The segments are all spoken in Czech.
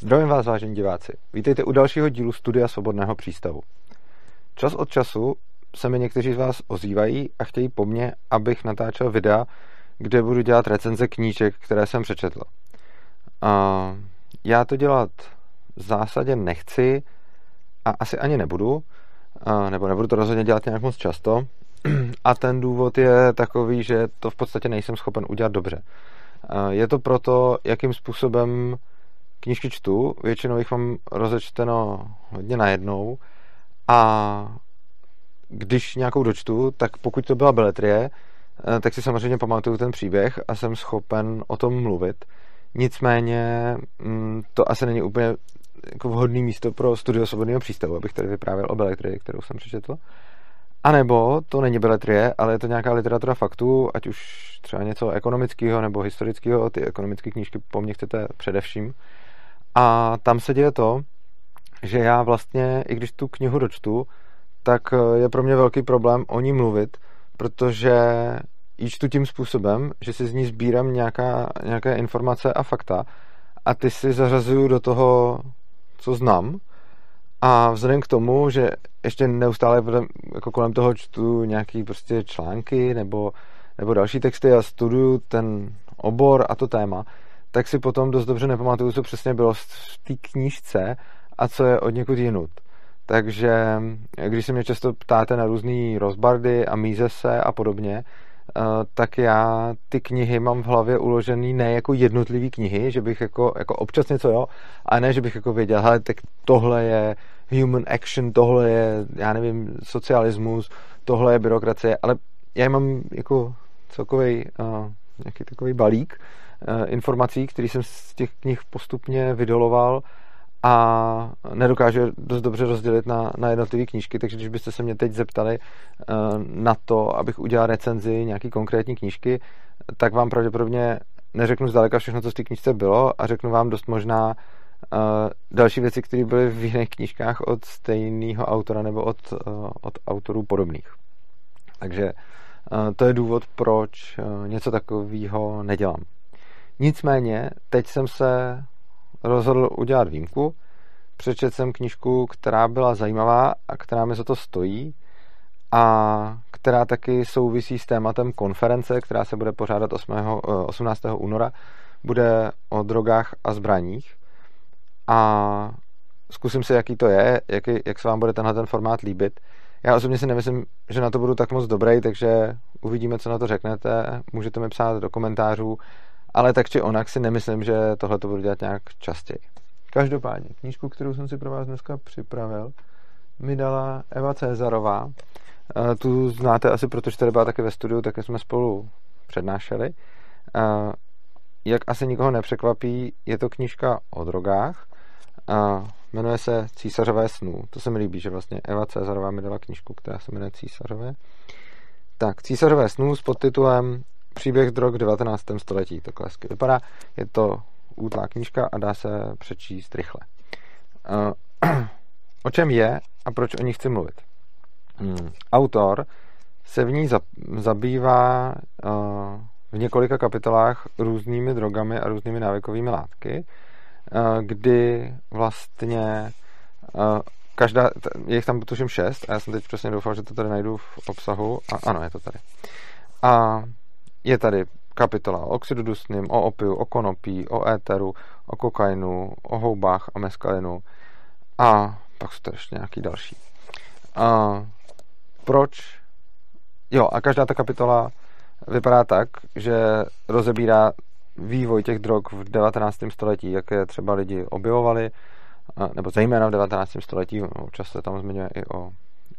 Zdravím vás, vážení diváci. Vítejte u dalšího dílu Studia Svobodného přístavu. Čas od času se mi někteří z vás ozývají a chtějí po mně, abych natáčel videa, kde budu dělat recenze knížek, které jsem přečetl. Uh, já to dělat v zásadě nechci a asi ani nebudu, uh, nebo nebudu to rozhodně dělat nějak moc často. A ten důvod je takový, že to v podstatě nejsem schopen udělat dobře. Uh, je to proto, jakým způsobem knížky čtu, většinou jich mám rozečteno hodně najednou a když nějakou dočtu, tak pokud to byla beletrie, eh, tak si samozřejmě pamatuju ten příběh a jsem schopen o tom mluvit. Nicméně mm, to asi není úplně jako vhodné místo pro studio svobodného přístavu, abych tady vyprávěl o beletrii, kterou jsem přečetl. A nebo to není beletrie, ale je to nějaká literatura faktů, ať už třeba něco ekonomického nebo historického, ty ekonomické knížky po mně chcete především. A tam se děje to, že já vlastně, i když tu knihu dočtu, tak eh, je pro mě velký problém o ní mluvit, protože ji čtu tím způsobem, že si z ní sbírám nějaká, nějaké informace a fakta a ty si zařazuju do toho, co znám. A vzhledem k tomu, že ještě neustále jako kolem toho čtu nějaký prostě články nebo, nebo další texty a studuju ten obor a to téma, tak si potom dost dobře nepamatuju, co přesně bylo v té knížce a co je od někud jinut. Takže když se mě často ptáte na různé rozbardy a míze se a podobně, eh, tak já ty knihy mám v hlavě uložený ne jako jednotlivé knihy, že bych jako, jako občas něco jo, a ne, že bych jako věděl, hele, tak tohle je human action, tohle je, já nevím, socialismus, tohle je byrokracie, ale já mám jako celkový uh, nějaký takový balík informací, který jsem z těch knih postupně vydoloval a nedokáže dost dobře rozdělit na, na jednotlivé knížky, takže když byste se mě teď zeptali uh, na to, abych udělal recenzi nějaký konkrétní knížky, tak vám pravděpodobně neřeknu zdaleka všechno, co z té knížce bylo a řeknu vám dost možná uh, další věci, které byly v jiných knížkách od stejného autora nebo od, od autorů podobných. Takže to je důvod, proč něco takového nedělám. Nicméně, teď jsem se rozhodl udělat výjimku. Přečet jsem knížku, která byla zajímavá a která mi za to stojí a která taky souvisí s tématem konference, která se bude pořádat 8. 18. Eh, února. Bude o drogách a zbraních a zkusím si, jaký to je, jaký, jak se vám bude tenhle ten formát líbit. Já osobně si nemyslím, že na to budu tak moc dobrý, takže uvidíme, co na to řeknete. Můžete mi psát do komentářů ale tak či onak si nemyslím, že tohle to budu dělat nějak častěji. Každopádně, knížku, kterou jsem si pro vás dneska připravil, mi dala Eva Cezarová. Eh, tu znáte asi, protože tady byla taky ve studiu, tak jsme spolu přednášeli. Eh, jak asi nikoho nepřekvapí, je to knížka o drogách. Eh, jmenuje se Císařové snů. To se mi líbí, že vlastně Eva Cezarová mi dala knížku, která se jmenuje Císařové. Tak, Císařové snů s podtitulem Příběh drog v 19. století. To hezky vypadá. Je to útlá knížka a dá se přečíst rychle. Uh, o čem je a proč o ní chci mluvit? Hmm. Autor se v ní zabývá uh, v několika kapitolách různými drogami a různými návykovými látky, uh, kdy vlastně každá, je jich tam tuším šest a já jsem teď přesně doufal, že to tady najdu v obsahu a ano, je to tady. A je tady kapitola o oxidu dusným, o opiu, o konopí, o éteru, o kokainu, o houbách a meskalinu a pak jsou tady ještě nějaký další. A proč? Jo, a každá ta kapitola vypadá tak, že rozebírá vývoj těch drog v 19. století, jaké třeba lidi objevovali, nebo zejména v 19. století, občas se tam zmiňuje i o,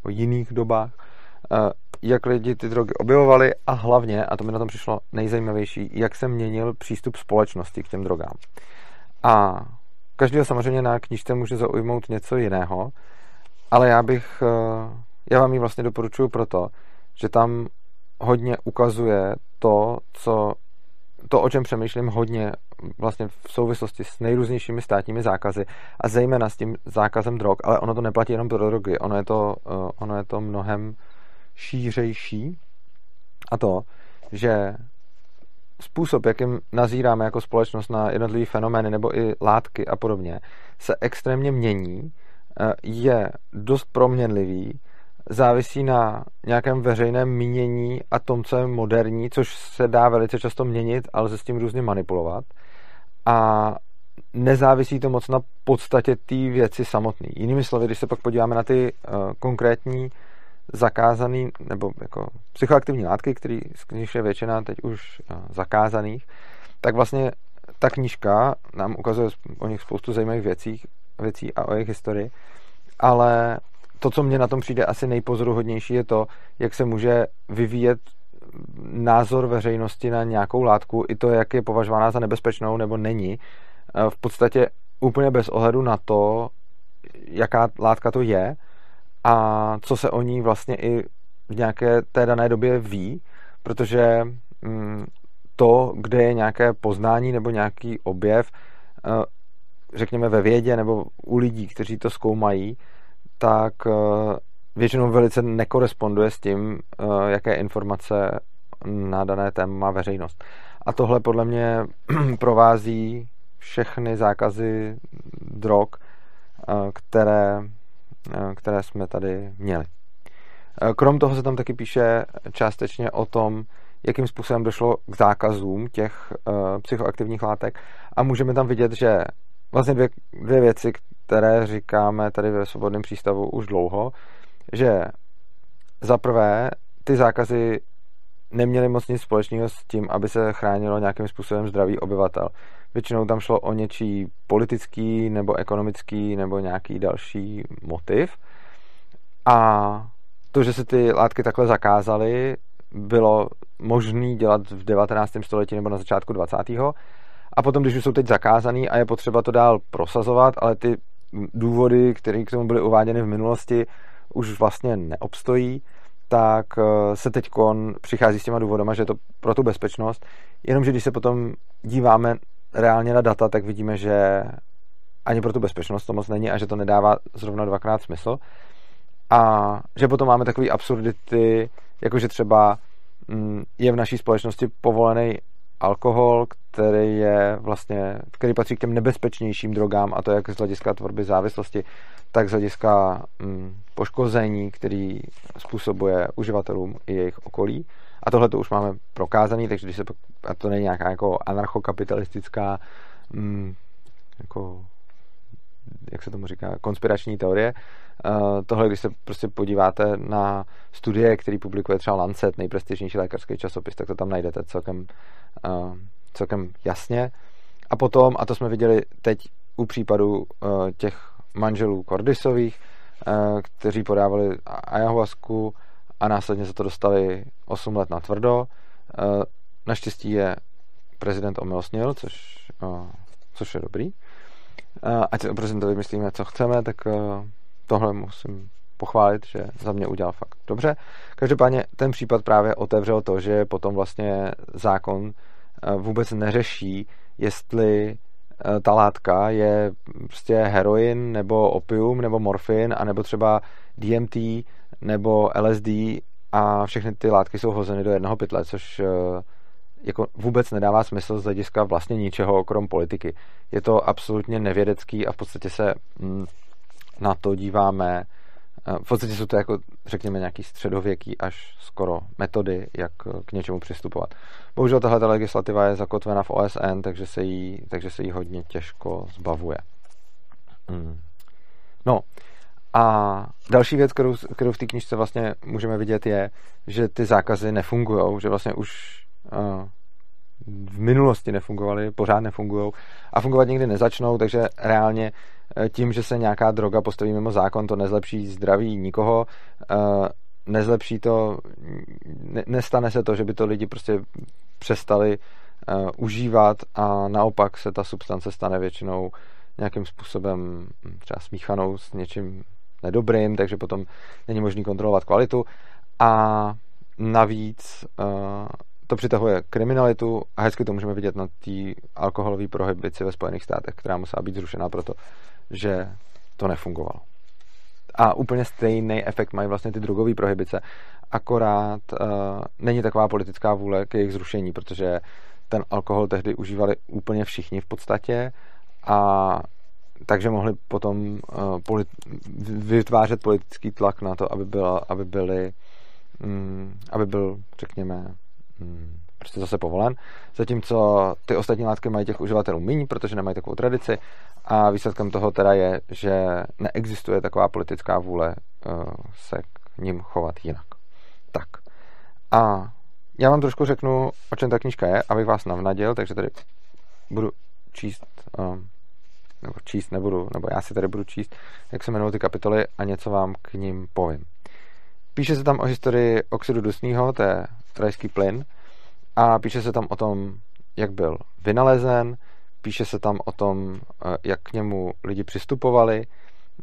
o jiných dobách, jak lidi ty drogy objevovali a hlavně, a to mi na tom přišlo nejzajímavější, jak se měnil přístup společnosti k těm drogám. A každého samozřejmě na knižce může zaujmout něco jiného, ale já bych, eh, já vám ji vlastně doporučuji proto, že tam hodně ukazuje to, co, to, o čem přemýšlím hodně vlastně v souvislosti s nejrůznějšími státními zákazy a zejména s tím zákazem drog, ale ono to neplatí jenom pro drogy, ono je to, eh, ono je to mnohem šířejší a to, že způsob, jakým nazíráme jako společnost na jednotlivé fenomény nebo i látky a podobně, se extrémně mění, eh, je dost proměnlivý, závisí na nějakém veřejném mínění a tom, co je moderní, což se dá velice často měnit, ale se s tím různě manipulovat. A nezávisí to moc na podstatě té věci samotné. Jinými slovy, když se pak podíváme na ty uh, konkrétní zakázaný, nebo jako psychoaktivní látky, který, z nich je většina teď už uh, zakázaných, tak vlastně ta knížka nám ukazuje o nich spoustu zajímavých věcí, věcí a o jejich historii, ale to, co mě na tom přijde asi nejpozoruhodnější, je to, jak se může vyvíjet názor veřejnosti na nějakou látku, i to, jak je považována za nebezpečnou nebo není, v podstatě úplně bez ohledu na to, jaká látka to je a co se o ní vlastně i v nějaké té dané době ví, protože mm, to, kde je nějaké poznání nebo nějaký objev, eh, řekněme ve vědě nebo u lidí, kteří to zkoumají, tak eh, většinou velice nekoresponduje s tím, eh, jaké informace na dané téma má veřejnost. A tohle podle mě provází všechny zákazy drog, které, které jsme tady měli. Krom toho se tam taky píše částečně o tom, jakým způsobem došlo k zákazům těch psychoaktivních látek a můžeme tam vidět, že vlastně dvě, dvě věci, které říkáme tady ve svobodném přístavu už dlouho, že za prvé ty zákazy neměly moc nic společného s tím, aby se chránilo nějakým způsobem zdraví obyvatel. Většinou tam šlo o něčí politický nebo ekonomický nebo nějaký další motiv. A to, že se ty látky takhle zakázaly, bylo možné dělat v 19. století nebo na začátku 20. A potom, když už jsou teď zakázaný a je potřeba to dál prosazovat, ale ty důvody, které k tomu byly uváděny v minulosti, už vlastně neobstojí, tak eh, se teď přichází s těma důvodama, že je to pro tu bezpečnost. Jenomže když se potom díváme reálně na data, tak vidíme, že ani pro tu bezpečnost to moc není a že to nedává zrovna dvakrát smysl. A že potom máme takové absurdity, jako že třeba mm, je v naší společnosti povolený alkohol, který je vlastně, který patří k těm nebezpečnějším drogám a to jak z hlediska tvorby závislosti, tak z hlediska mm, poškození, který způsobuje uživatelům i jejich okolí. A tohle to už máme prokázaný, takže když se, a to není nějaká jako anarchokapitalistická mm, jako jak se tomu říká, konspirační teorie. Uh, tohle, když se prostě podíváte na studie, který publikuje třeba Lancet, nejprestižnější lékařský časopis, tak to tam najdete celkem, uh, celkem jasně. A potom, a to jsme viděli teď u případu uh, těch manželů Kordisových, kteří podávali ayahuasku a následně za to dostali 8 let na tvrdo. Naštěstí je prezident omilostnil, což, což je dobrý ať si o prezidentovi myslíme, co chceme, tak eh, tohle musím pochválit, že za mě udělal fakt dobře. Každopádně ten případ právě otevřel to, že potom vlastně zákon eh, vůbec neřeší, jestli eh, ta látka je prostě heroin, nebo opium, nebo morfin, anebo třeba DMT, nebo LSD a všechny ty látky jsou hozeny do jednoho pytle, což jako vůbec nedává smysl z hlediska vlastně ničeho krom politiky. Je to absolutně nevědecký a v podstatě se mm, na to díváme eh, v podstatě jsou to jako, řekněme, nějaký středověký až skoro metody, jak k něčemu přistupovat. Bohužel tahle legislativa je zakotvena v OSN, takže se jí, takže se jí hodně těžko zbavuje. Hmm. No, a další věc, kterou, kterou v té knižce vlastně můžeme vidět, je, že ty zákazy nefungují, že vlastně už v minulosti nefungovaly, pořád nefungují a fungovat nikdy nezačnou, takže reálně eh, tím, že se nějaká droga postaví mimo zákon, to nezlepší zdraví nikoho, eh, nezlepší to, nestane se to, že by to lidi prostě přestali eh, užívat a naopak se ta substance stane většinou nějakým způsobem hm, třeba smíchanou s něčím nedobrým, takže potom není možný kontrolovat kvalitu. A navíc to přitahuje kriminalitu a hezky to můžeme vidět na té alkoholové prohibici ve Spojených státech, která musela být zrušená proto, že to nefungovalo. A úplně stejný efekt mají vlastně ty drogové prohibice, akorát uh, není taková politická vůle k jejich zrušení, protože ten alkohol tehdy užívali úplně všichni v podstatě a takže mohli potom uh, polit, vytvářet politický tlak na to, aby, byla, aby byly um, aby byl, řekněme, prostě zase povolen, zatímco ty ostatní látky mají těch uživatelů méně, protože nemají takovou tradici a výsledkem toho teda je, že neexistuje taková politická vůle uh, se k ním chovat jinak. Tak. A já vám trošku řeknu, o čem ta knížka je, abych vás navnadil, takže tady budu číst, um, nebo číst nebudu, nebo já si tady budu číst, jak se jmenují ty kapitoly a něco vám k ním povím. Píše se tam o historii oxidu dusného, to je rajský plyn, a píše se tam o tom, jak byl vynalezen, píše se tam o tom, eh, jak k němu lidi přistupovali,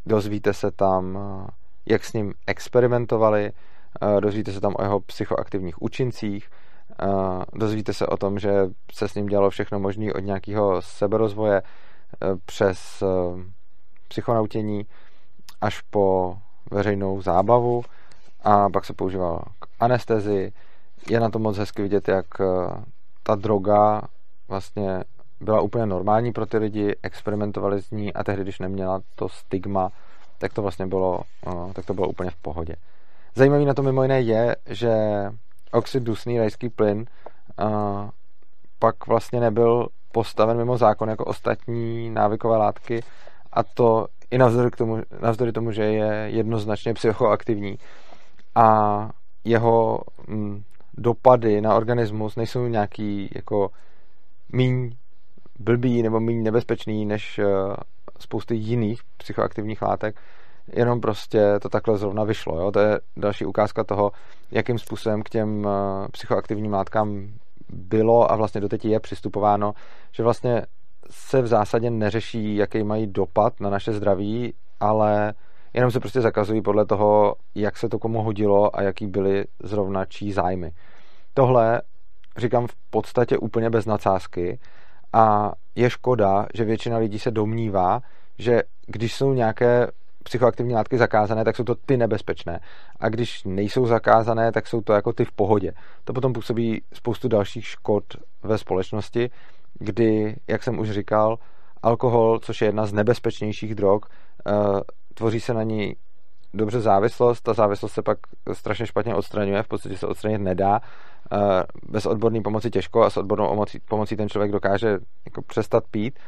dozvíte se tam, eh, jak s ním experimentovali, eh, dozvíte se tam o jeho psychoaktivních účincích, dozvíte se o tom, že se s ním dělalo všechno možné od nějakého seberozvoje přes psychonautění až po veřejnou zábavu a pak se používal k anestezii, je na to moc hezky vidět, jak eh, ta droga vlastně byla úplně normální pro ty lidi, experimentovali s ní a tehdy, když neměla to stigma, tak to vlastně bylo, eh, tak to bylo úplně v pohodě. Zajímavý na to mimo jiné je, že oxid dusný rajský plyn eh, pak vlastně nebyl postaven mimo zákon jako ostatní návykové látky a to i navzdory, k tomu, navzdory tomu, že je jednoznačně psychoaktivní a jeho mm, dopady na organismus nejsou nějaký jako míň blbý nebo méně nebezpečný než eh, spousty jiných psychoaktivních látek, jenom prostě to takhle zrovna vyšlo. Jo? To je další ukázka toho, jakým způsobem k těm eh, psychoaktivním látkám bylo a vlastně doteď je přistupováno, že vlastně se v zásadě neřeší, jaký mají dopad na naše zdraví, ale jenom se prostě zakazují podle toho, jak se to komu hodilo a jaký byly zrovna čí zájmy. Tohle říkám v podstatě úplně bez nadsázky a je škoda, že většina lidí se domnívá, že když jsou nějaké psychoaktivní látky zakázané, tak jsou to ty nebezpečné. A když nejsou zakázané, tak jsou to jako ty v pohodě. To potom působí spoustu dalších škod ve společnosti, kdy, jak jsem už říkal, alkohol, což je jedna z nebezpečnějších drog, eh, tvoří se na ní dobře závislost, ta závislost se pak strašně špatně odstraňuje, v podstatě se odstranit nedá, bez odborné pomoci těžko a s odbornou pomocí, ten člověk dokáže jako přestat pít,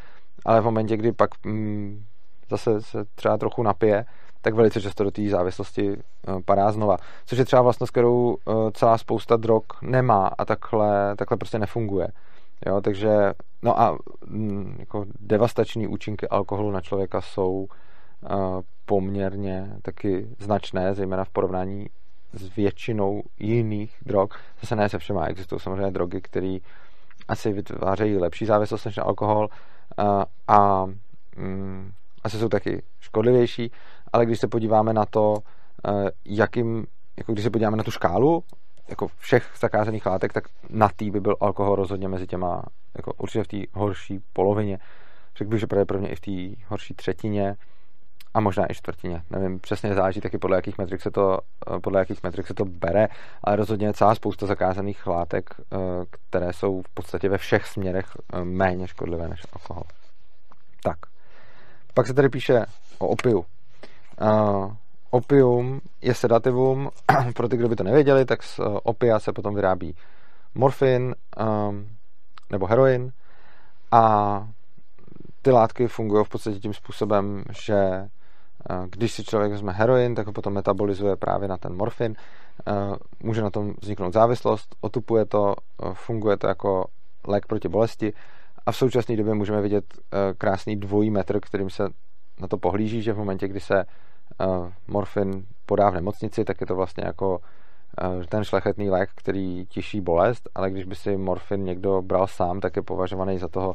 ale v momentě, kdy pak mm, zase se třeba trochu napije, tak velice často do té závislosti uh, padá znova. Což je třeba vlastnost, kterou uh, celá spousta drog nemá a takhle, takhle prostě nefunguje. Jo, takže, no a mm, jako devastační účinky alkoholu na člověka jsou poměrně taky značné, zejména v porovnání s většinou jiných drog. Zase ne se všema, existují samozřejmě drogy, které asi vytvářejí lepší závislost než na alkohol a, a mm, asi jsou taky škodlivější, ale když se podíváme na to, jakým, jako když se podíváme na tu škálu jako všech zakázaných látek, tak na tý by byl alkohol rozhodně mezi těma, jako určitě v té horší polovině. Řekl bych, že pravděpodobně i v té horší třetině a možná i čtvrtině. Nevím, přesně záleží taky podle jakých metrik se to, eh, podle jakých metrik se to bere, ale rozhodně celá spousta zakázaných látek, eh, které jsou v podstatě ve všech směrech eh, méně škodlivé než alkohol. Tak. Pak se tady píše o opiu. opium je sedativum, pro ty, kdo by to nevěděli, tak z opia se potom vyrábí morfin nebo heroin a ty látky fungují v podstatě tím způsobem, že když si člověk vezme heroin, tak ho potom metabolizuje právě na ten morfin. Může na tom vzniknout závislost, otupuje to, funguje to jako lék proti bolesti a v současné době můžeme vidět krásný dvojí metr, kterým se na to pohlíží, že v momentě, kdy se morfin podá v nemocnici, tak je to vlastně jako ten šlechetný lék, který tiší bolest, ale když by si morfin někdo bral sám, tak je považovaný za toho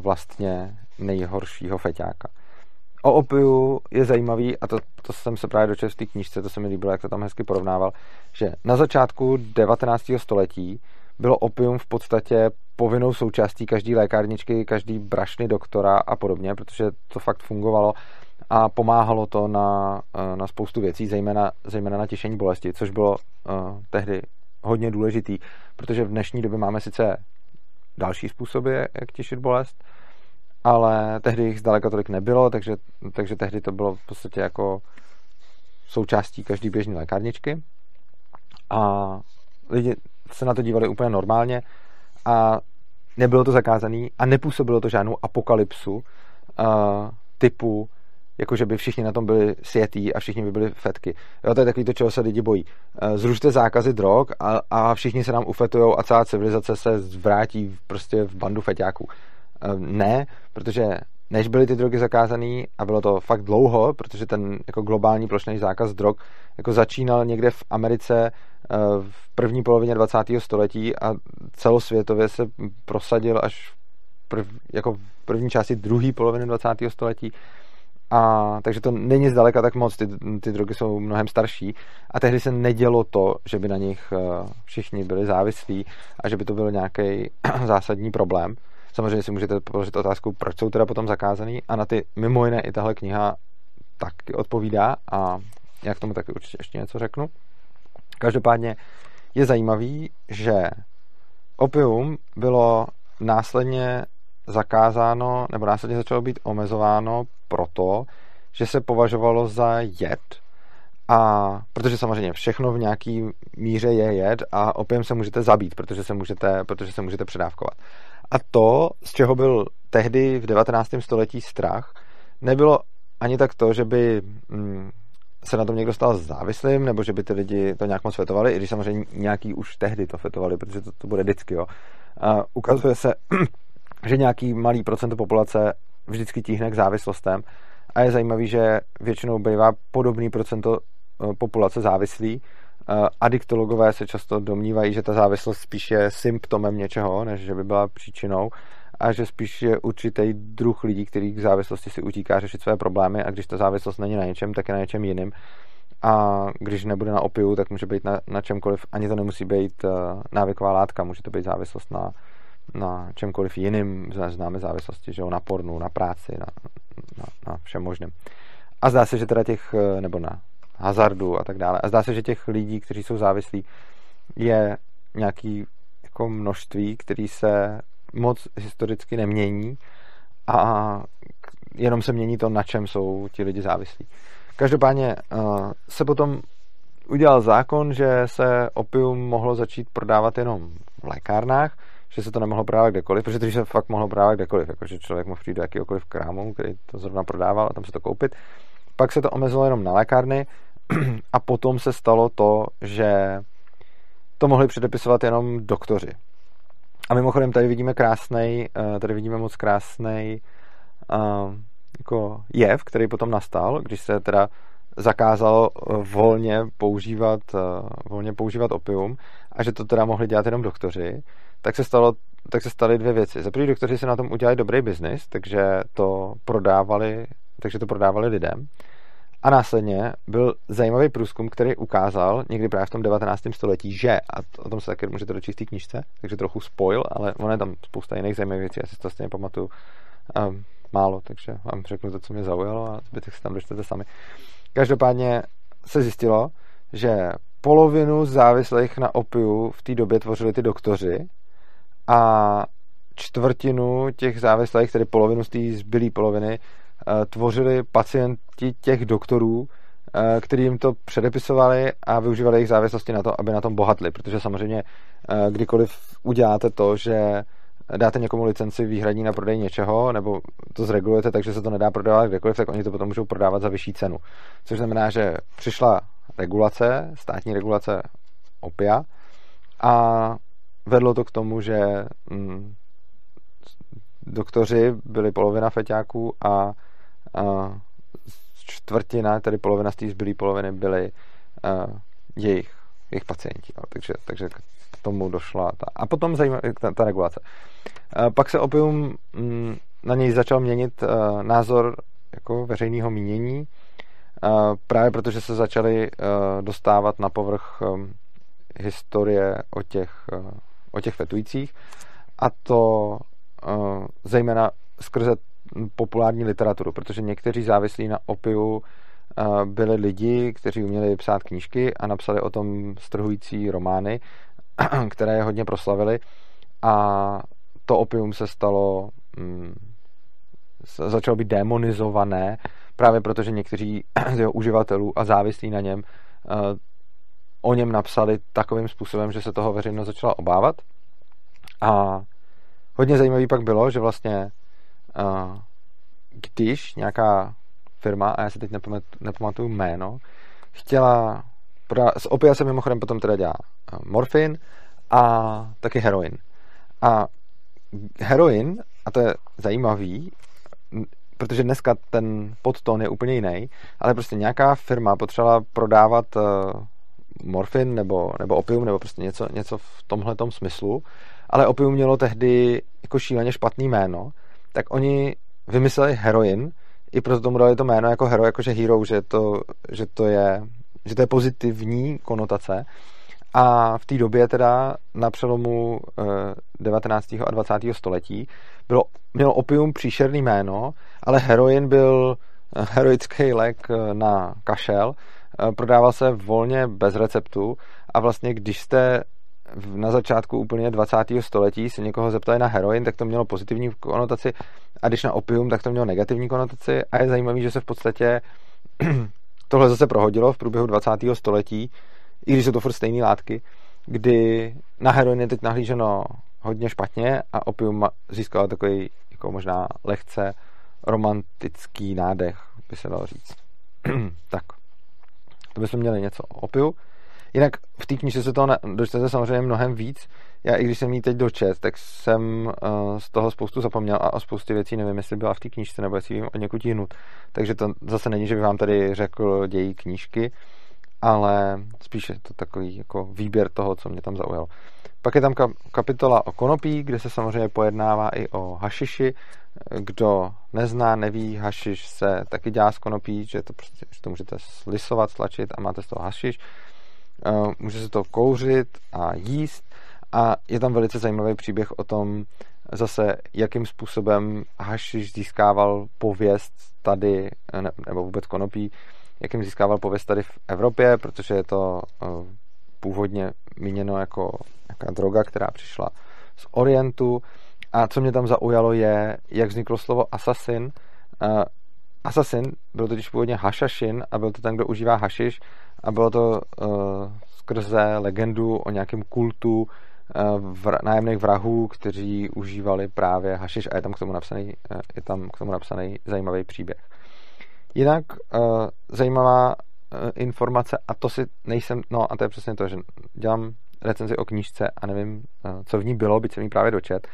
vlastně nejhoršího feťáka. O opiu je zajímavý, a to, to jsem se právě dočetl v té knížce, to se mi líbilo, jak to tam hezky porovnával, že na začátku 19. století bylo opium v podstatě povinnou součástí každé lékárničky, každý brašny doktora a podobně, protože to fakt fungovalo a pomáhalo to na, eh, na spoustu věcí, zejména, zejména na těšení bolesti, což bylo uh, tehdy hodně důležitý, protože v dnešní době máme sice další způsoby, jak těšit bolest, ale tehdy jich zdaleka tolik nebylo, takže, takže tehdy to bylo v podstatě jako součástí každý běžné lékárničky a lidi se na to dívali úplně normálně a nebylo to zakázané a nepůsobilo to žádnou apokalypsu uh, typu jakože by všichni na tom byli světí a všichni by byli fetky. Jo, to je takový to, čeho se lidi bojí. Eh, zrušte zákazy drog a, a všichni se nám ufetujou a celá civilizace se zvrátí prostě v bandu feťáků. Eh, ne, protože než byly ty drogy zakázané a bylo to fakt dlouho, protože ten jako globální plošný zákaz drog jako začínal někde v Americe eh, v první polovině 20. století a celosvětově se prosadil až v prv, jako v první části druhé poloviny 20. století a, takže to není zdaleka tak moc, ty, ty drogy jsou mnohem starší a tehdy se nedělo to, že by na nich eh, všichni byli závislí a že by to byl nějaký zásadní problém. Samozřejmě si můžete položit otázku, proč jsou teda potom zakázaný a na ty mimo jiné i tahle kniha taky odpovídá a já k tomu taky určitě ještě něco řeknu. Každopádně je zajímavý, že opium bylo následně zakázáno, nebo následně začalo být omezováno proto, že se považovalo za jed. A protože samozřejmě všechno v nějaký míře je jed a opět se můžete zabít, protože se můžete, protože se můžete předávkovat. A to, z čeho byl tehdy v 19. století strach, nebylo ani tak to, že by mm, se na tom někdo stal závislým, nebo že by ty lidi to nějak moc fetovali, i když samozřejmě nějaký už tehdy to fetovali, protože to, to bude vždycky. Jo. A ukazuje se, že nějaký malý procento populace vždycky tíhne k závislostem a je zajímavý, že většinou bývá podobný procento eh, populace závislý. Eh, adiktologové se často domnívají, že ta závislost spíš je symptomem něčeho, než že by byla příčinou a že spíš je určitý druh lidí, který k závislosti si utíká řešit své problémy a když ta závislost není na něčem, tak je na něčem jiným. A když nebude na opiu, tak může být na, na čemkoliv, ani to nemusí být uh, návyková látka, může to být závislost na, na čemkoliv jiným, známe závislosti, že jo, na pornu, na práci, na, na, na všem možném. A zdá se, že teda těch, eh, nebo na hazardu a tak dále, a zdá se, že těch lidí, kteří jsou závislí, je nějaký jako množství, který se moc historicky nemění a jenom se mění to, na čem jsou ti lidi závislí. Každopádně uh, se potom udělal zákon, že se opium mohlo začít prodávat jenom v lékárnách, že se to nemohlo prodávat kdekoliv, protože to se fakt mohlo prodávat kdekoliv, jakože člověk mohl přijít do jakýkoliv krámu, který to zrovna prodával a tam se to koupit. Pak se to omezilo jenom na lékárny a potom se stalo to, že to mohli předepisovat jenom doktoři. A mimochodem tady vidíme krásný, eh, tady vidíme moc krásný eh, jako jev, který potom nastal, když se teda zakázalo eh, volně používat, volně používat opium a že to teda mohli dělat jenom doktoři, tak se, stalo, tak se staly dvě věci. Za první doktoři si na tom udělali dobrý biznis, takže to prodávali, takže to prodávali lidem. A následně byl zajímavý průzkum, který ukázal někdy právě v tom 19. století, že, a o tom se taky můžete dočíst v knižce, takže trochu spoil, ale ono je tam spousta jiných zajímavých věcí, já si to stejně pamatuju um, málo, takže vám řeknu to, co mě zaujalo a zbytek si tam dočtete sami. Každopádně se zjistilo, že polovinu závislých na opiu v té době tvořili ty doktoři a čtvrtinu těch závislých, tedy polovinu z té zbylé poloviny, tvořili pacienti těch doktorů, eh, který jim to předepisovali a využívali jejich závislosti na to, aby na tom bohatli, protože samozřejmě eh, kdykoliv uděláte to, že dáte někomu licenci výhradní na prodej něčeho, nebo to zregulujete tak, že se to nedá prodávat kdekoliv, tak oni to potom můžou prodávat za vyšší cenu. Což znamená, že přišla regulace, státní regulace opia a vedlo to k tomu, že mm, doktoři byli polovina feťáků a čtvrtina, tedy polovina z té zbylé poloviny byly uh, jejich, jejich pacienti. Jo. Takže, takže k tomu došla ta. A potom zajímavá ta, ta regulace. Uh, pak se opium mm, na něj začal měnit uh, názor jako veřejného mínění, uh, právě protože se začaly uh, dostávat na povrch um, historie o těch, uh, o těch fetujících a to uh, zejména skrze populární literaturu, protože někteří závislí na opiu eh, byli lidi, kteří uměli psát knížky a napsali o tom strhující romány, které je hodně proslavili a to opium se stalo, mm, začalo být demonizované, právě protože někteří z jeho uživatelů a závislí na něm uh, o něm napsali takovým způsobem, že se toho veřejnost začala obávat. A hodně zajímavý pak bylo, že vlastně když nějaká firma, a já si teď nepamatuju, jméno, chtěla z opia se mimochodem potom teda dělá morfin a taky heroin. A heroin, a to je zajímavý, protože dneska ten podtón je úplně jiný, ale prostě nějaká firma potřebovala prodávat uh, morfin nebo, nebo opium nebo prostě něco, něco v tomhle smyslu, ale opium mělo tehdy jako šíleně špatný jméno, tak oni vymysleli heroin, i proto tomu dali to jméno jako hero, jakože hero, že to, že to je že to je pozitivní konotace. A v té době teda na přelomu 19. Eh, a 20. století bylo, měl opium příšerný jméno, ale heroin byl eh, heroický lék eh, na kašel, prodával se volně bez receptu a vlastně když jste na začátku úplně 20. století se někoho zeptali na heroin, tak to mělo pozitivní konotaci a když na opium, tak to mělo negativní konotaci a je zajímavé, že se v podstatě tohle zase prohodilo v průběhu 20. století, i když jsou to furt stejné látky, kdy na heroin je teď nahlíženo hodně špatně a opium získalo takový jako možná lehce romantický nádech, by se dalo říct. tak, to bychom měli něco o opiu. Jinak v té knize se toho dočtete samozřejmě mnohem víc. Já i když jsem jí teď dočet, tak jsem uh, z toho spoustu zapomněl a o spoustě věcí nevím, jestli byla v té knížce nebo jestli vím o někud jinut. Takže to zase není, že bych vám tady řekl dějí knížky, ale spíše je to takový jako výběr toho, co mě tam zaujalo. Pak je tam kapitola o konopí, kde se samozřejmě pojednává i o hašiši. Kdo nezná, neví, hašiš se taky dělá z konopí, že to, prostě, že to můžete slisovat, stlačit a máte z toho hašiš. Může se to kouřit a jíst a je tam velice zajímavý příběh o tom zase, jakým způsobem hašiš získával pověst tady, nebo vůbec konopí, jakým získával pověst tady v Evropě, protože je to eh, původně míněno jako nějaká droga, která přišla z Orientu. A co mě tam zaujalo je, jak vzniklo slovo assassin. Eh, assassin byl totiž původně hašašin a byl to ten, kdo užívá hašiš a bylo to uh, skrze legendu o nějakém kultu uh, vr- nájemných vrahů, kteří užívali právě hašiš a je tam k tomu napsaný, uh, je tam k tomu napsaný zajímavý příběh. Jinak uh, zajímavá uh, informace a to si nejsem, no a to je přesně to, že dělám recenzi o knížce a nevím, uh, co v ní bylo, byť jsem ji právě dočet,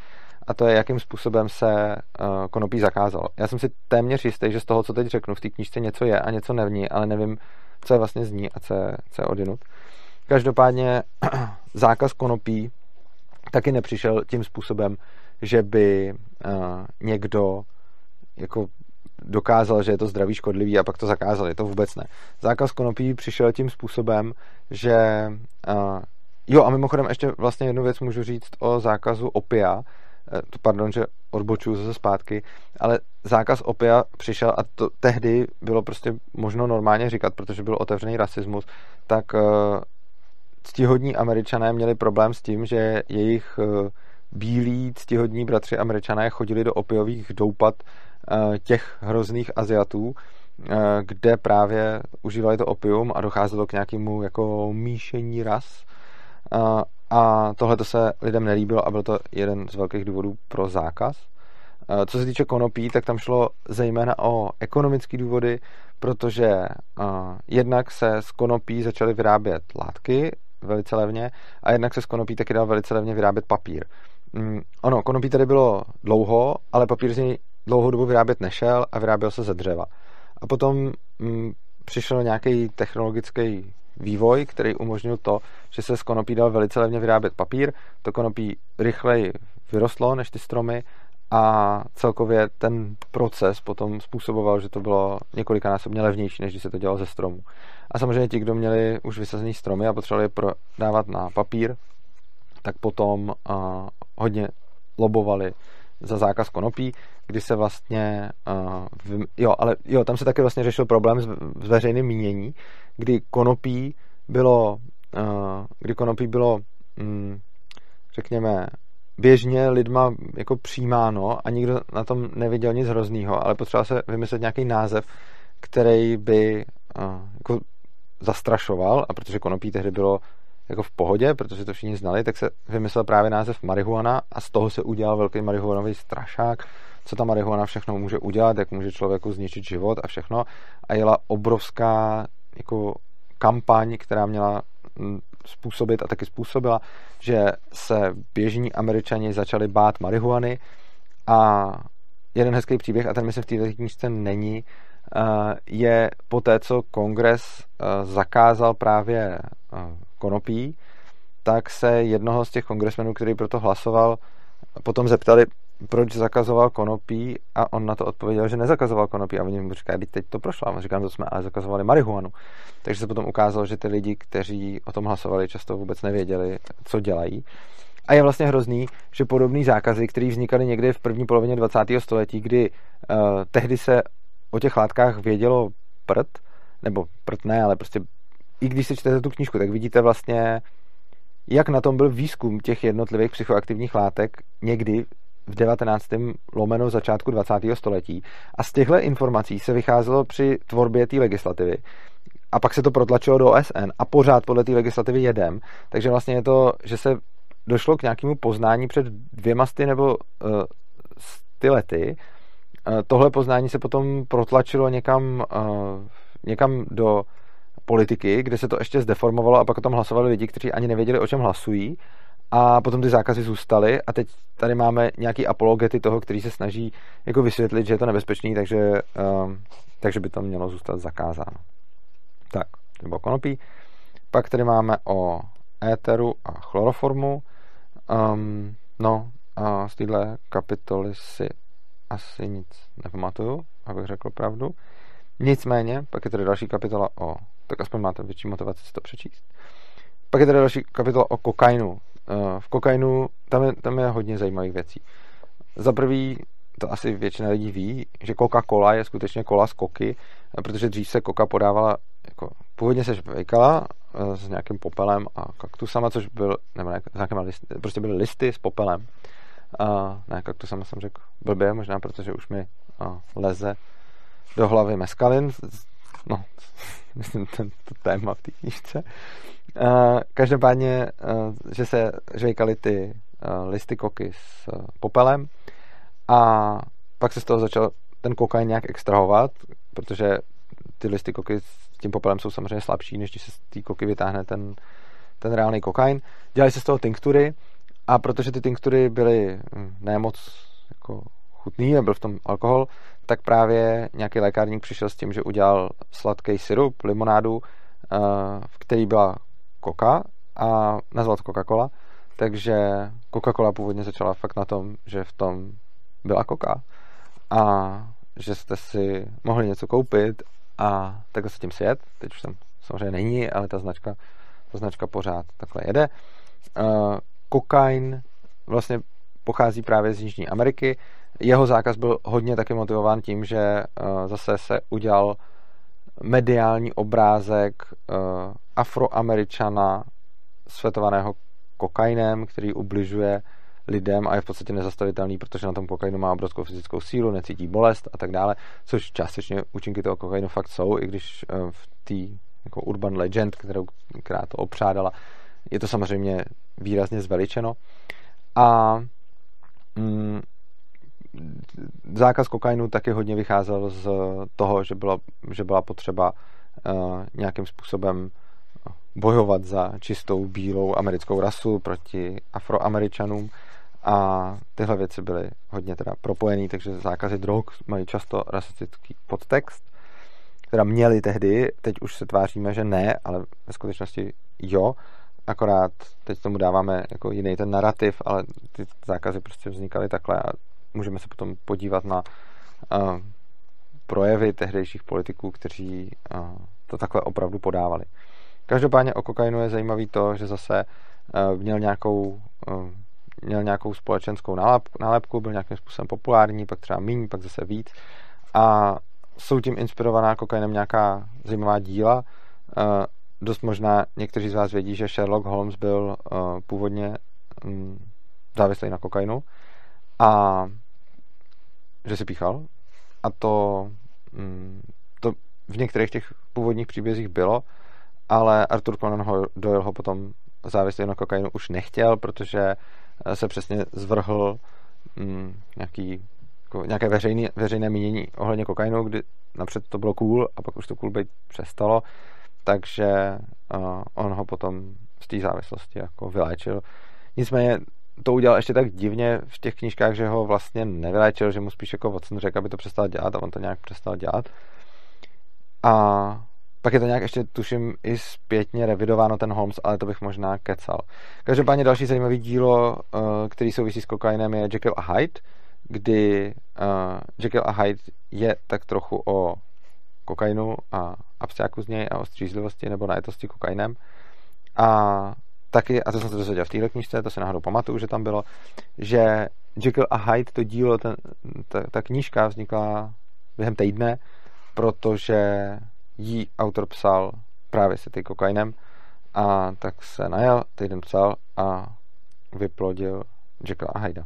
a to je, jakým způsobem se uh, konopí zakázalo. Já jsem si téměř jistý, že z toho, co teď řeknu, v té knížce něco je a něco nevní, ale nevím, co je vlastně z ní a co je, co je odinut. Každopádně zákaz konopí taky nepřišel tím způsobem, že by uh, někdo jako dokázal, že je to zdraví škodlivý a pak to zakázali. To vůbec ne. Zákaz konopí přišel tím způsobem, že uh, jo a mimochodem ještě vlastně jednu věc můžu říct o zákazu opia, pardon, že odbočuju zase zpátky, ale zákaz opia přišel a to tehdy bylo prostě možno normálně říkat, protože byl otevřený rasismus, tak uh, ctihodní američané měli problém s tím, že jejich uh, bílí ctihodní bratři američané chodili do opiových doupat uh, těch hrozných Aziatů, kde právě užívali to opium a docházelo k nějakému jako míšení ras a tohle to se lidem nelíbilo a byl to jeden z velkých důvodů pro zákaz. Co se týče konopí, tak tam šlo zejména o ekonomické důvody, protože jednak se z konopí začaly vyrábět látky velice levně a jednak se z konopí taky dal velice levně vyrábět papír. Mm, ono, konopí tady bylo dlouho, ale papír z něj dlouhou dobu vyrábět nešel a vyráběl se ze dřeva. A potom mm, přišel nějaký technologický vývoj, který umožnil to, že se z konopí dal velice levně vyrábět papír. To konopí rychleji vyrostlo než ty stromy a celkově ten proces potom způsoboval, že to bylo několikanásobně levnější, než když se to dělalo ze stromů. A samozřejmě ti, kdo měli už vysazený stromy a potřebovali je prodávat na papír, tak potom uh, hodně lobovali za zákaz konopí, kdy se vlastně, uh, jo, ale jo, tam se taky vlastně řešil problém s, s veřejným mínění, kdy konopí bylo, uh, kdy konopí bylo, um, řekněme, běžně lidma jako přijímáno a nikdo na tom neviděl nic hroznýho, ale potřeba se vymyslet nějaký název, který by uh, jako zastrašoval a protože konopí tehdy bylo jako v pohodě, protože to všichni znali, tak se vymyslel právě název marihuana a z toho se udělal velký marihuanový strašák, co ta marihuana všechno může udělat, jak může člověku zničit život a všechno. A jela obrovská jako kampaň, která měla mm, způsobit a taky způsobila, že se běžní američani začali bát marihuany. A jeden hezký příběh, a ten myslím v této knížce není, eh, je po té, co kongres eh, zakázal právě eh, konopí, tak se jednoho z těch kongresmenů, který proto hlasoval, potom zeptali, proč zakazoval konopí a on na to odpověděl, že nezakazoval konopí a oni mu říkají, teď to prošlo. A on říká, to jsme ale zakazovali marihuanu. Takže se potom ukázalo, že ty lidi, kteří o tom hlasovali, často vůbec nevěděli, co dělají. A je vlastně hrozný, že podobné zákazy, které vznikaly někdy v první polovině 20. století, kdy uh, tehdy se o těch látkách vědělo prd, nebo prd ne, ale prostě i když si čtete tu knížku, tak vidíte vlastně, jak na tom byl výzkum těch jednotlivých psychoaktivních látek někdy v 19. lomeno začátku 20. století. A z těchto informací se vycházelo při tvorbě té legislativy. A pak se to protlačilo do OSN a pořád podle té legislativy jedem. Takže vlastně je to, že se došlo k nějakému poznání před dvěma sty nebo uh, sty lety. Uh, tohle poznání se potom protlačilo někam, uh, někam do politiky, kde se to ještě zdeformovalo a pak o tom hlasovali lidi, kteří ani nevěděli, o čem hlasují a potom ty zákazy zůstaly a teď tady máme nějaký apologety toho, který se snaží jako vysvětlit, že je to nebezpečný, takže, um, takže by to mělo zůstat zakázáno. Tak, to bylo konopí. Pak tady máme o éteru a chloroformu. Um, no, a z téhle kapitoly si asi nic nepamatuju, abych řekl pravdu. Nicméně, pak je tady další kapitola o, tak aspoň máte větší motivaci si to přečíst. Pak je tady další kapitola o kokainu. Eh, v kokainu tam je, tam je hodně zajímavých věcí. Za prvý, to asi většina lidí ví, že Coca-Cola je skutečně kola z koky, eh, protože dřív se koka podávala jako, původně se žvejkala eh, s nějakým popelem a kaktusama, což byl, nebo ne, s listy, prostě byly listy s popelem. A, ne, kaktusama jsem řekl blbě, možná protože už mi a, leze do hlavy meskalin, no, myslím, ten, to téma v té knižce. Uh, každopádně, uh, že se žvejkaly ty uh, listy koky s popelem a pak se z toho začal ten kokain nějak extrahovat, protože ty listy koky s tím popelem jsou samozřejmě slabší, než když se z té koky vytáhne ten, ten reálný kokain. Dělali se z toho tinktury a protože ty tinktury byly hm, nemoc jako chutný a byl v tom alkohol, tak právě nějaký lékárník přišel s tím, že udělal sladký syrup, limonádu, v který byla koka a nazval to Coca-Cola, takže Coca-Cola původně začala fakt na tom, že v tom byla koka a že jste si mohli něco koupit a takhle se tím sjet. Teď už tam samozřejmě není, ale ta značka, ta značka pořád takhle jede. Uh, kokain vlastně pochází právě z Jižní Ameriky. Jeho zákaz byl hodně taky motivován tím, že uh, zase se udělal mediální obrázek uh, afroameričana světovaného kokainem, který ubližuje lidem a je v podstatě nezastavitelný, protože na tom kokainu má obrovskou fyzickou sílu, necítí bolest a tak dále, což částečně účinky toho kokainu fakt jsou, i když uh, v té jako urban legend, kterou, která to opřádala, je to samozřejmě výrazně zveličeno. A mm, zákaz kokainu taky hodně vycházel z toho, že byla, že byla potřeba uh, nějakým způsobem bojovat za čistou bílou americkou rasu proti afroameričanům. A tyhle věci byly hodně teda propojený, takže zákazy drog mají často rasistický podtext, teda měli tehdy, teď už se tváříme, že ne, ale ve skutečnosti jo, akorát teď tomu dáváme jako jiný ten narrativ, ale ty zákazy prostě vznikaly takhle a můžeme se potom podívat na uh, projevy tehdejších politiků, kteří uh, to takhle opravdu podávali. Každopádně o kokainu je zajímavý to, že zase uh, měl nějakou měl nějakou společenskou nálepku, byl nějakým způsobem populární, pak třeba míň, pak zase víc. A jsou tím inspirovaná kokainem nějaká zajímavá díla. Dost možná někteří z vás vědí, že Sherlock Holmes byl původně um, závislý na kokainu a že si píchal a to, mm, to v některých těch původních příbězích bylo, ale Arthur Conan Doyle ho potom závislý na kokainu už nechtěl, protože se přesně zvrhl mm, nějaký, jako nějaké veřejný, veřejné mínění ohledně kokainu, kdy napřed to bylo cool a pak už to cool být přestalo, takže uh, on ho potom z té závislosti jako vyléčil. Nicméně to udělal ještě tak divně v těch knížkách, že ho vlastně nevyléčil, že mu spíš jako Watson řekl, aby to přestal dělat a on to nějak přestal dělat. A pak je to nějak ještě, tuším, i zpětně revidováno ten Holmes, ale to bych možná kecal. Každopádně další zajímavý dílo, uh, který souvisí s kokainem, je Jekyll a Hyde, kdy uh, Jekyll a Hyde je tak trochu o kokainu a abstiáku z něj a o střízlivosti nebo najetosti kokainem. A taky, a to jsem se dozvěděl v téhle knižce, to se náhodou pamatuju, že tam bylo, že Jekyll a Hyde, to dílo, ten, ta, ta knížka vznikla během týdne, protože jí autor psal právě se ty kokainem a tak se najel, týden psal a vyplodil Jekyll a Hyde.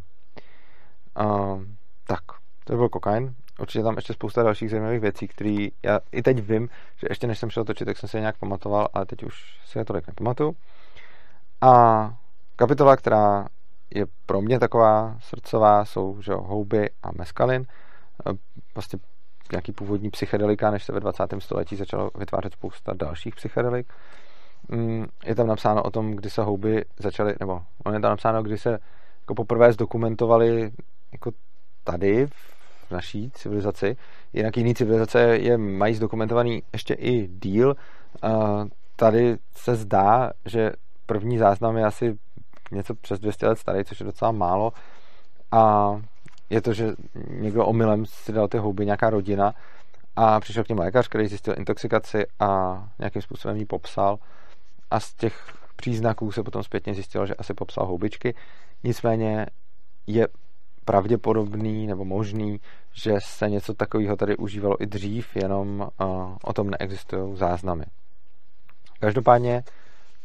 Um, tak, to byl kokain. Určitě tam ještě spousta dalších zajímavých věcí, které já i teď vím, že ještě než jsem šel točit, tak jsem se je nějak pamatoval, ale teď už si je tolik nepamatuju. A kapitola, která je pro mě taková srdcová, jsou že houby a meskalin. Vlastně nějaký původní psychedelika, než se ve 20. století začalo vytvářet spousta dalších psychedelik. Mm, je tam napsáno o tom, kdy se houby začaly, nebo on je tam napsáno, kdy se jako poprvé zdokumentovali jako tady v naší civilizaci. Jinak jiný civilizace je, mají zdokumentovaný ještě i díl. Tady se zdá, že první záznam je asi něco přes 200 let starý, což je docela málo. A je to, že někdo omylem si dal ty houby, nějaká rodina a přišel k něm lékař, který zjistil intoxikaci a nějakým způsobem ji popsal a z těch příznaků se potom zpětně zjistilo, že asi popsal houbičky. Nicméně je pravděpodobný nebo možný, že se něco takového tady užívalo i dřív, jenom uh, o tom neexistují záznamy. Každopádně,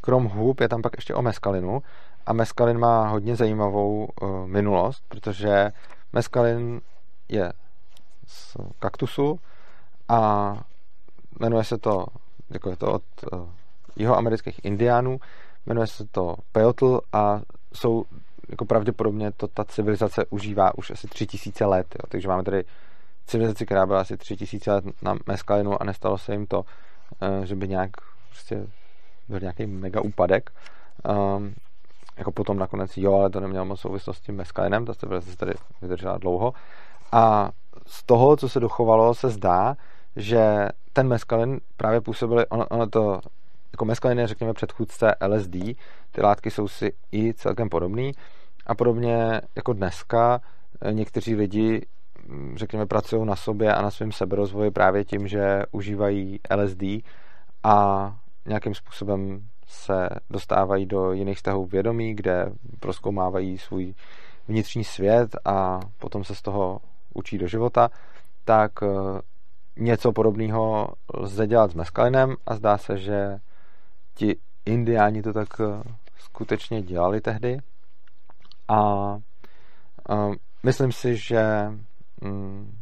krom hub je tam pak ještě o meskalinu a meskalin má hodně zajímavou uh, minulost, protože meskalin je z kaktusu a jmenuje se to, jako je to od uh, jeho amerických indiánů, jmenuje se to peotl a jsou jako pravděpodobně to ta civilizace užívá už asi tři tisíce let. Jo. Takže máme tady civilizaci, která byla asi tři tisíce let na meskalinu a nestalo se jim to, eh, že by nějak prostě byl nějaký mega úpadek. Um, jako potom nakonec jo, ale to nemělo moc souvislost s tím meskalinem, ta civilizace tady vydržela dlouho. A z toho, co se dochovalo, se zdá, že ten meskalin právě působil, ono, ono to, jako meskalin je, řekněme, předchůdce LSD, ty látky jsou si i celkem podobné, a podobně jako dneska eh, někteří lidi, mm, řekněme, pracují na sobě a na svém seberozvoji právě tím, že užívají LSD a nějakým způsobem se dostávají do jiných vztahů vědomí, kde proskoumávají svůj vnitřní svět a potom se z toho učí do života, tak eh, něco podobného lze dělat s meskalinem a zdá se, že ti indiáni to tak eh, skutečně dělali tehdy. A, a myslím si, že mm,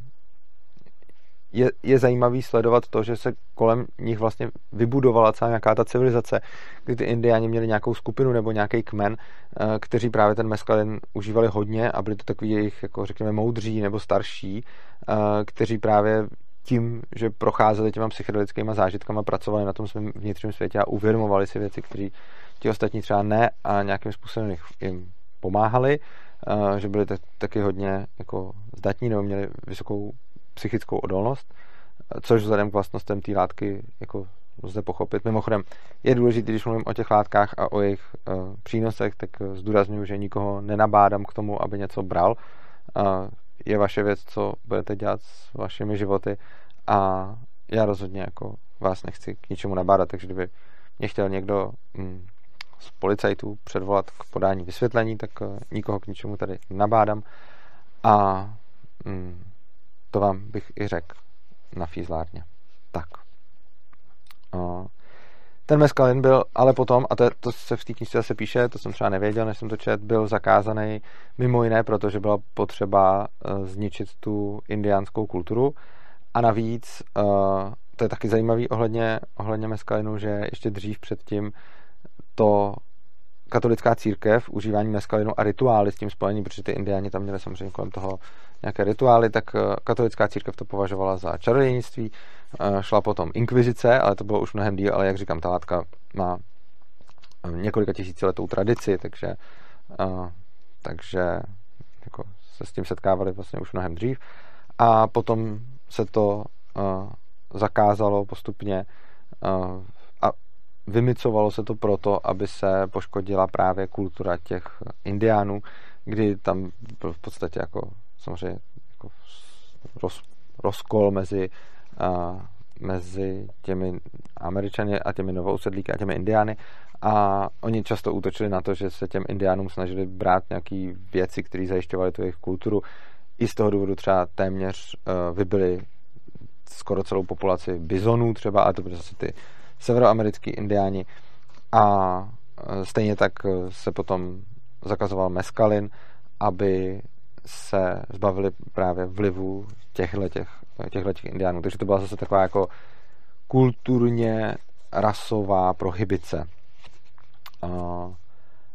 je, je zajímavý sledovat to, že se kolem nich vlastně vybudovala celá nějaká ta civilizace, kdy ty indiáni měli nějakou skupinu nebo nějaký kmen, eh, kteří právě ten meskalin užívali hodně a byli to takový jejich, jako řekněme, moudří nebo starší, eh, kteří právě tím, že procházeli těma psychedelickými zážitkama, pracovali na tom svém vnitřním světě a uvědomovali si věci, které ti ostatní třeba ne a nějakým způsobem jim pomáhali, eh, že byli taky hodně jako zdatní nebo měli vysokou psychickou odolnost, což vzhledem k vlastnostem té látky jako lze pochopit. Mimochodem, je důležité, když mluvím o těch látkách a o jejich uh, přínosech, tak zdůraznuju, že nikoho nenabádám k tomu, aby něco bral. Je vaše věc, co budete dělat s vašimi životy a já rozhodně jako vás nechci k ničemu nabádat, takže kdyby mě chtěl někdo mm, z policajtů předvolat k podání vysvětlení, tak eh, nikoho k ničemu tady nabádám a mm, to vám bych i řekl na fízlárně. Tak. ten meskalin byl ale potom, a to, to se v té knižce zase píše, to jsem třeba nevěděl, než jsem to čet, byl zakázaný mimo jiné, protože byla potřeba uh, zničit tu indiánskou kulturu. A navíc, uh, to je taky zajímavý ohledně, ohledně meskalinu, že ještě dřív předtím to katolická církev, užívání meskalinu a rituály s tím spojení, protože ty indiáni tam měli samozřejmě kolem toho nějaké rituály, tak eh, katolická církev to považovala za čarodějnictví, eh, šla potom inkvizice, ale to bylo už mnohem díl, ale jak říkám, ta látka má eh, několika tisíciletou tradici, takže, takže jako se s tím setkávali vlastně už mnohem dřív. A potom se to zakázalo postupně vymicovalo se to proto, aby se poškodila právě kultura těch indiánů, kdy tam byl v podstatě jako samozřejmě jako roz, rozkol mezi, a, mezi těmi Američany a těmi novousedlíky a těmi indiány a oni často útočili na to, že se těm indiánům snažili brát nějaké věci, které zajišťovaly tu jejich kulturu. I z toho důvodu třeba téměř uh, vybili skoro celou populaci bizonů třeba, a to byly zase ty severoamerický indiáni a e, stejně tak e, se potom zakazoval meskalin, aby se zbavili právě vlivu těchto těch, indiánů. Takže to byla zase taková jako kulturně rasová prohybice.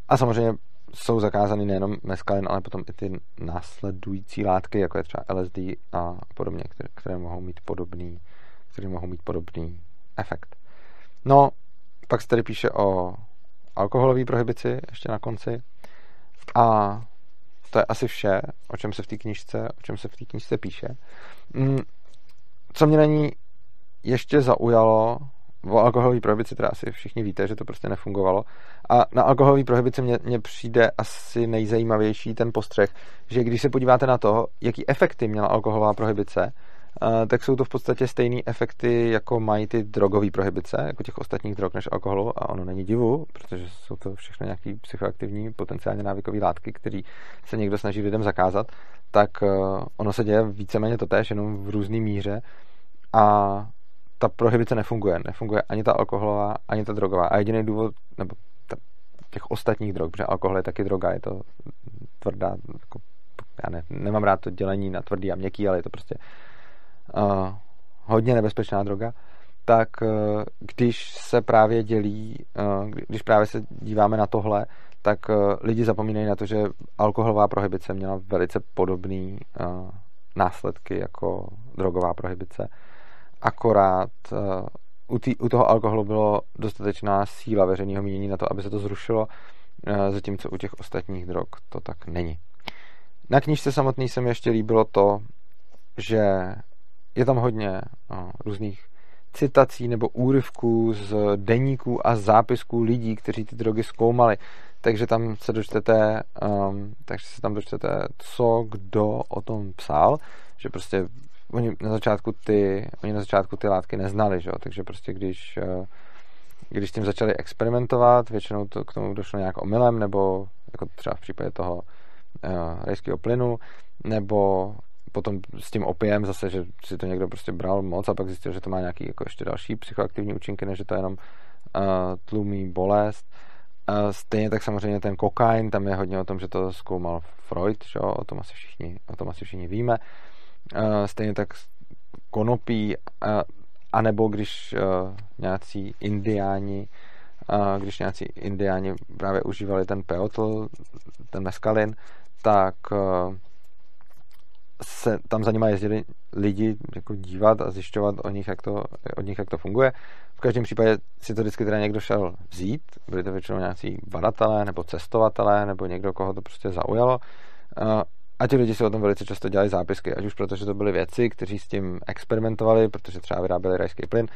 A samozřejmě jsou zakázány nejenom meskalin, ale potom i ty následující látky, jako je třeba LSD a podobně, které, které mohou mít podobný, které mohou mít podobný efekt. No, pak se tady píše o alkoholové prohibici ještě na konci. A to je asi vše, o čem se v té knižce, o čem se v té knižce píše. Mm, co mě na ní ještě zaujalo, o alkoholové prohibici teda asi všichni víte, že to prostě nefungovalo. A na alkoholové prohibici mě, mě přijde asi nejzajímavější ten postřeh, že když se podíváte na to, jaký efekty měla alkoholová prohibice, tak jsou to v podstatě stejné efekty, jako mají ty drogové prohibice, jako těch ostatních drog než alkoholu a ono není divu, protože jsou to všechno nějaký psychoaktivní, potenciálně návykové látky, které se někdo snaží lidem zakázat, tak eh, ono se děje víceméně to tež, jenom v různé míře a ta prohibice nefunguje. Nefunguje ani ta alkoholová, ani ta drogová. A jediný důvod, nebo těch ostatních drog, protože alkohol je taky droga, je to tvrdá, jako, já ne, nemám rád to dělení na tvrdý a měkký, ale je to prostě uh, hodně nebezpečná droga, tak uh, když se právě dělí, uh, když právě se díváme na tohle, tak lidi zapomínají na to, že alkoholová prohibice měla velice podobné uh, následky jako drogová prohibice. Akorát u, u toho alkoholu bylo dostatečná síla veřejného mínění na to, aby se to zrušilo, zatímco u těch ostatních drog to tak není. Na knižce samotný se mi ještě líbilo to, že je tam hodně no, různých citací nebo úryvků z deníků a zápisků lidí, kteří ty drogy zkoumali. Takže tam se dočtete, um, takže se tam dočtete, co kdo o tom psal, že prostě oni na začátku ty, oni na začátku ty látky neznali, že takže prostě když, uh, když s tím začali experimentovat, většinou to k tomu došlo nějak omylem, nebo jako třeba v případě toho uh, rajského plynu, nebo potom s tím opiem zase, že si to někdo prostě bral moc a pak zjistil, že to má nějaký jako ještě další psychoaktivní účinky, než že to jenom uh, tlumí bolest. Uh, stejně tak samozřejmě ten kokain, tam je hodně o tom, že to zkoumal Freud, že? o tom asi všichni, o tom asi všichni víme. Uh, stejně tak konopí, uh, anebo když uh, nějací indiáni když nějací indiáni právě užívali ten peotl, ten meskalin, tak se tam za nima jezdili lidi jako dívat a zjišťovat o nich, jak to, od nich, jak to funguje. V každém případě si to vždycky teda někdo šel vzít, byli to většinou nějací badatelé nebo cestovatelé nebo někdo, koho to prostě zaujalo. A ti lidi si o tom velice často dělali zápisky, ať už protože to byly věci, kteří s tím experimentovali, protože třeba vyráběli rajský plyn,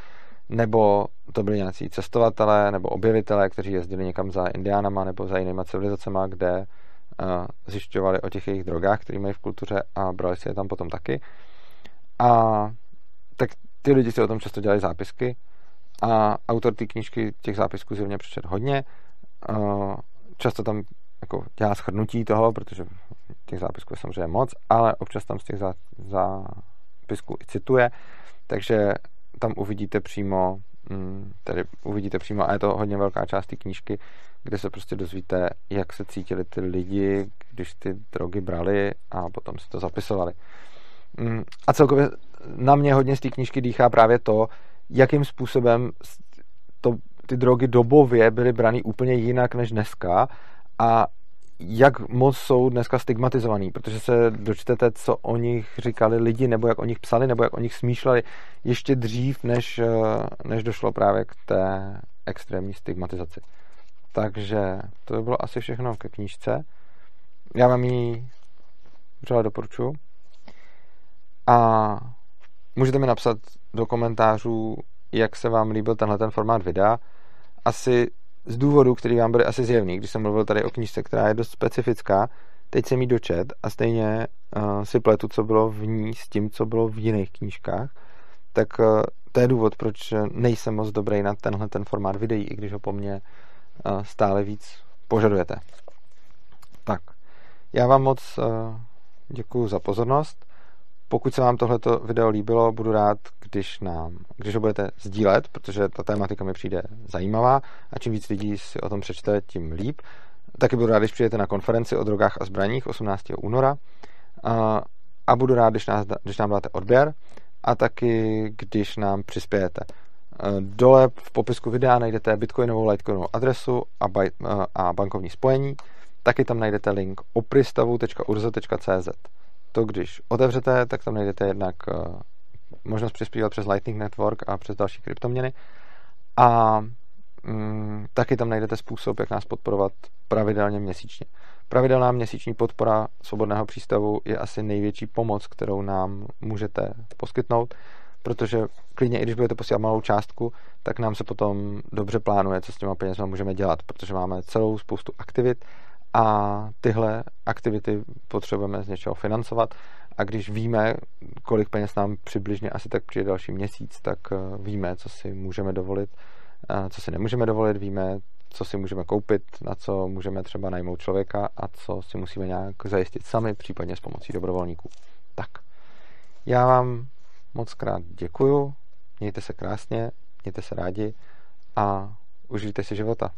nebo to byli nějací cestovatelé nebo objevitelé, kteří jezdili někam za indiánama nebo za jinýma civilizacemi, kde zjišťovali o těch jejich drogách, které mají v kultuře a brali si je tam potom taky. A tak ty lidi si o tom často dělali zápisky a autor té knížky těch zápisků zjevně přečet hodně. Často tam jako dělá shrnutí toho, protože těch zápisků je samozřejmě moc, ale občas tam z těch zápisků i cituje, takže tam uvidíte přímo mm, tady uvidíte přímo, a je to hodně velká část té knížky, kde se prostě dozvíte, jak se cítili ty lidi, když ty drogy brali a potom si to zapisovali. Mm, a celkově na mě hodně z té knížky dýchá právě to, jakým způsobem to, ty drogy dobově byly brany úplně jinak než dneska a jak moc jsou dneska stigmatizovaný, protože se dočtete, co o nich říkali lidi, nebo jak o nich psali, nebo jak o nich smýšleli ještě dřív, než, eh, než došlo právě k té extrémní stigmatizaci. Takže to by bylo asi všechno ke knížce. Já vám ji vřele doporučuji. A můžete mi napsat do komentářů, jak se vám líbil tenhle ten formát videa. Asi z důvodu, který vám byly asi zjevný, když jsem mluvil tady o knížce, která je dost specifická, teď jsem jí dočet a stejně uh, si pletu, co bylo v ní s tím, co bylo v jiných knížkách, tak uh, to je důvod, proč nejsem moc dobrý na tenhle ten formát videí, i když ho po mně stále víc požadujete. Tak, já vám moc uh, děkuji za pozornost pokud se vám tohleto video líbilo, budu rád, když, nám, když ho budete sdílet, protože ta tématika mi přijde zajímavá a čím víc lidí si o tom přečte, tím líp. Taky budu rád, když přijdete na konferenci o drogách a zbraních 18. února a, a budu rád, když, nás, když nám dáte odběr a taky, když nám přispějete. Dole v popisku videa najdete bitcoinovou litecoinovou adresu a, baj, a bankovní spojení. Taky tam najdete link opristavu.urzo.cz to, když otevřete, tak tam najdete jednak eh, možnost přispívat přes Lightning Network a přes další kryptoměny. A mm, taky tam najdete způsob, jak nás podporovat pravidelně měsíčně. Pravidelná měsíční podpora svobodného přístavu je asi největší pomoc, kterou nám můžete poskytnout, protože klidně, i když budete posílat malou částku, tak nám se potom dobře plánuje, co s těma penězma můžeme dělat, protože máme celou spoustu aktivit, a tyhle aktivity potřebujeme z něčeho financovat a když víme, kolik peněz nám přibližně asi tak přijde další měsíc, tak eh, víme, co si můžeme dovolit, co si nemůžeme dovolit, víme, co si můžeme koupit, na co můžeme třeba najmout člověka a co si musíme nějak zajistit sami, případně s pomocí dobrovolníků. Tak, já vám moc krát děkuju, mějte se krásně, mějte se rádi a užijte si života.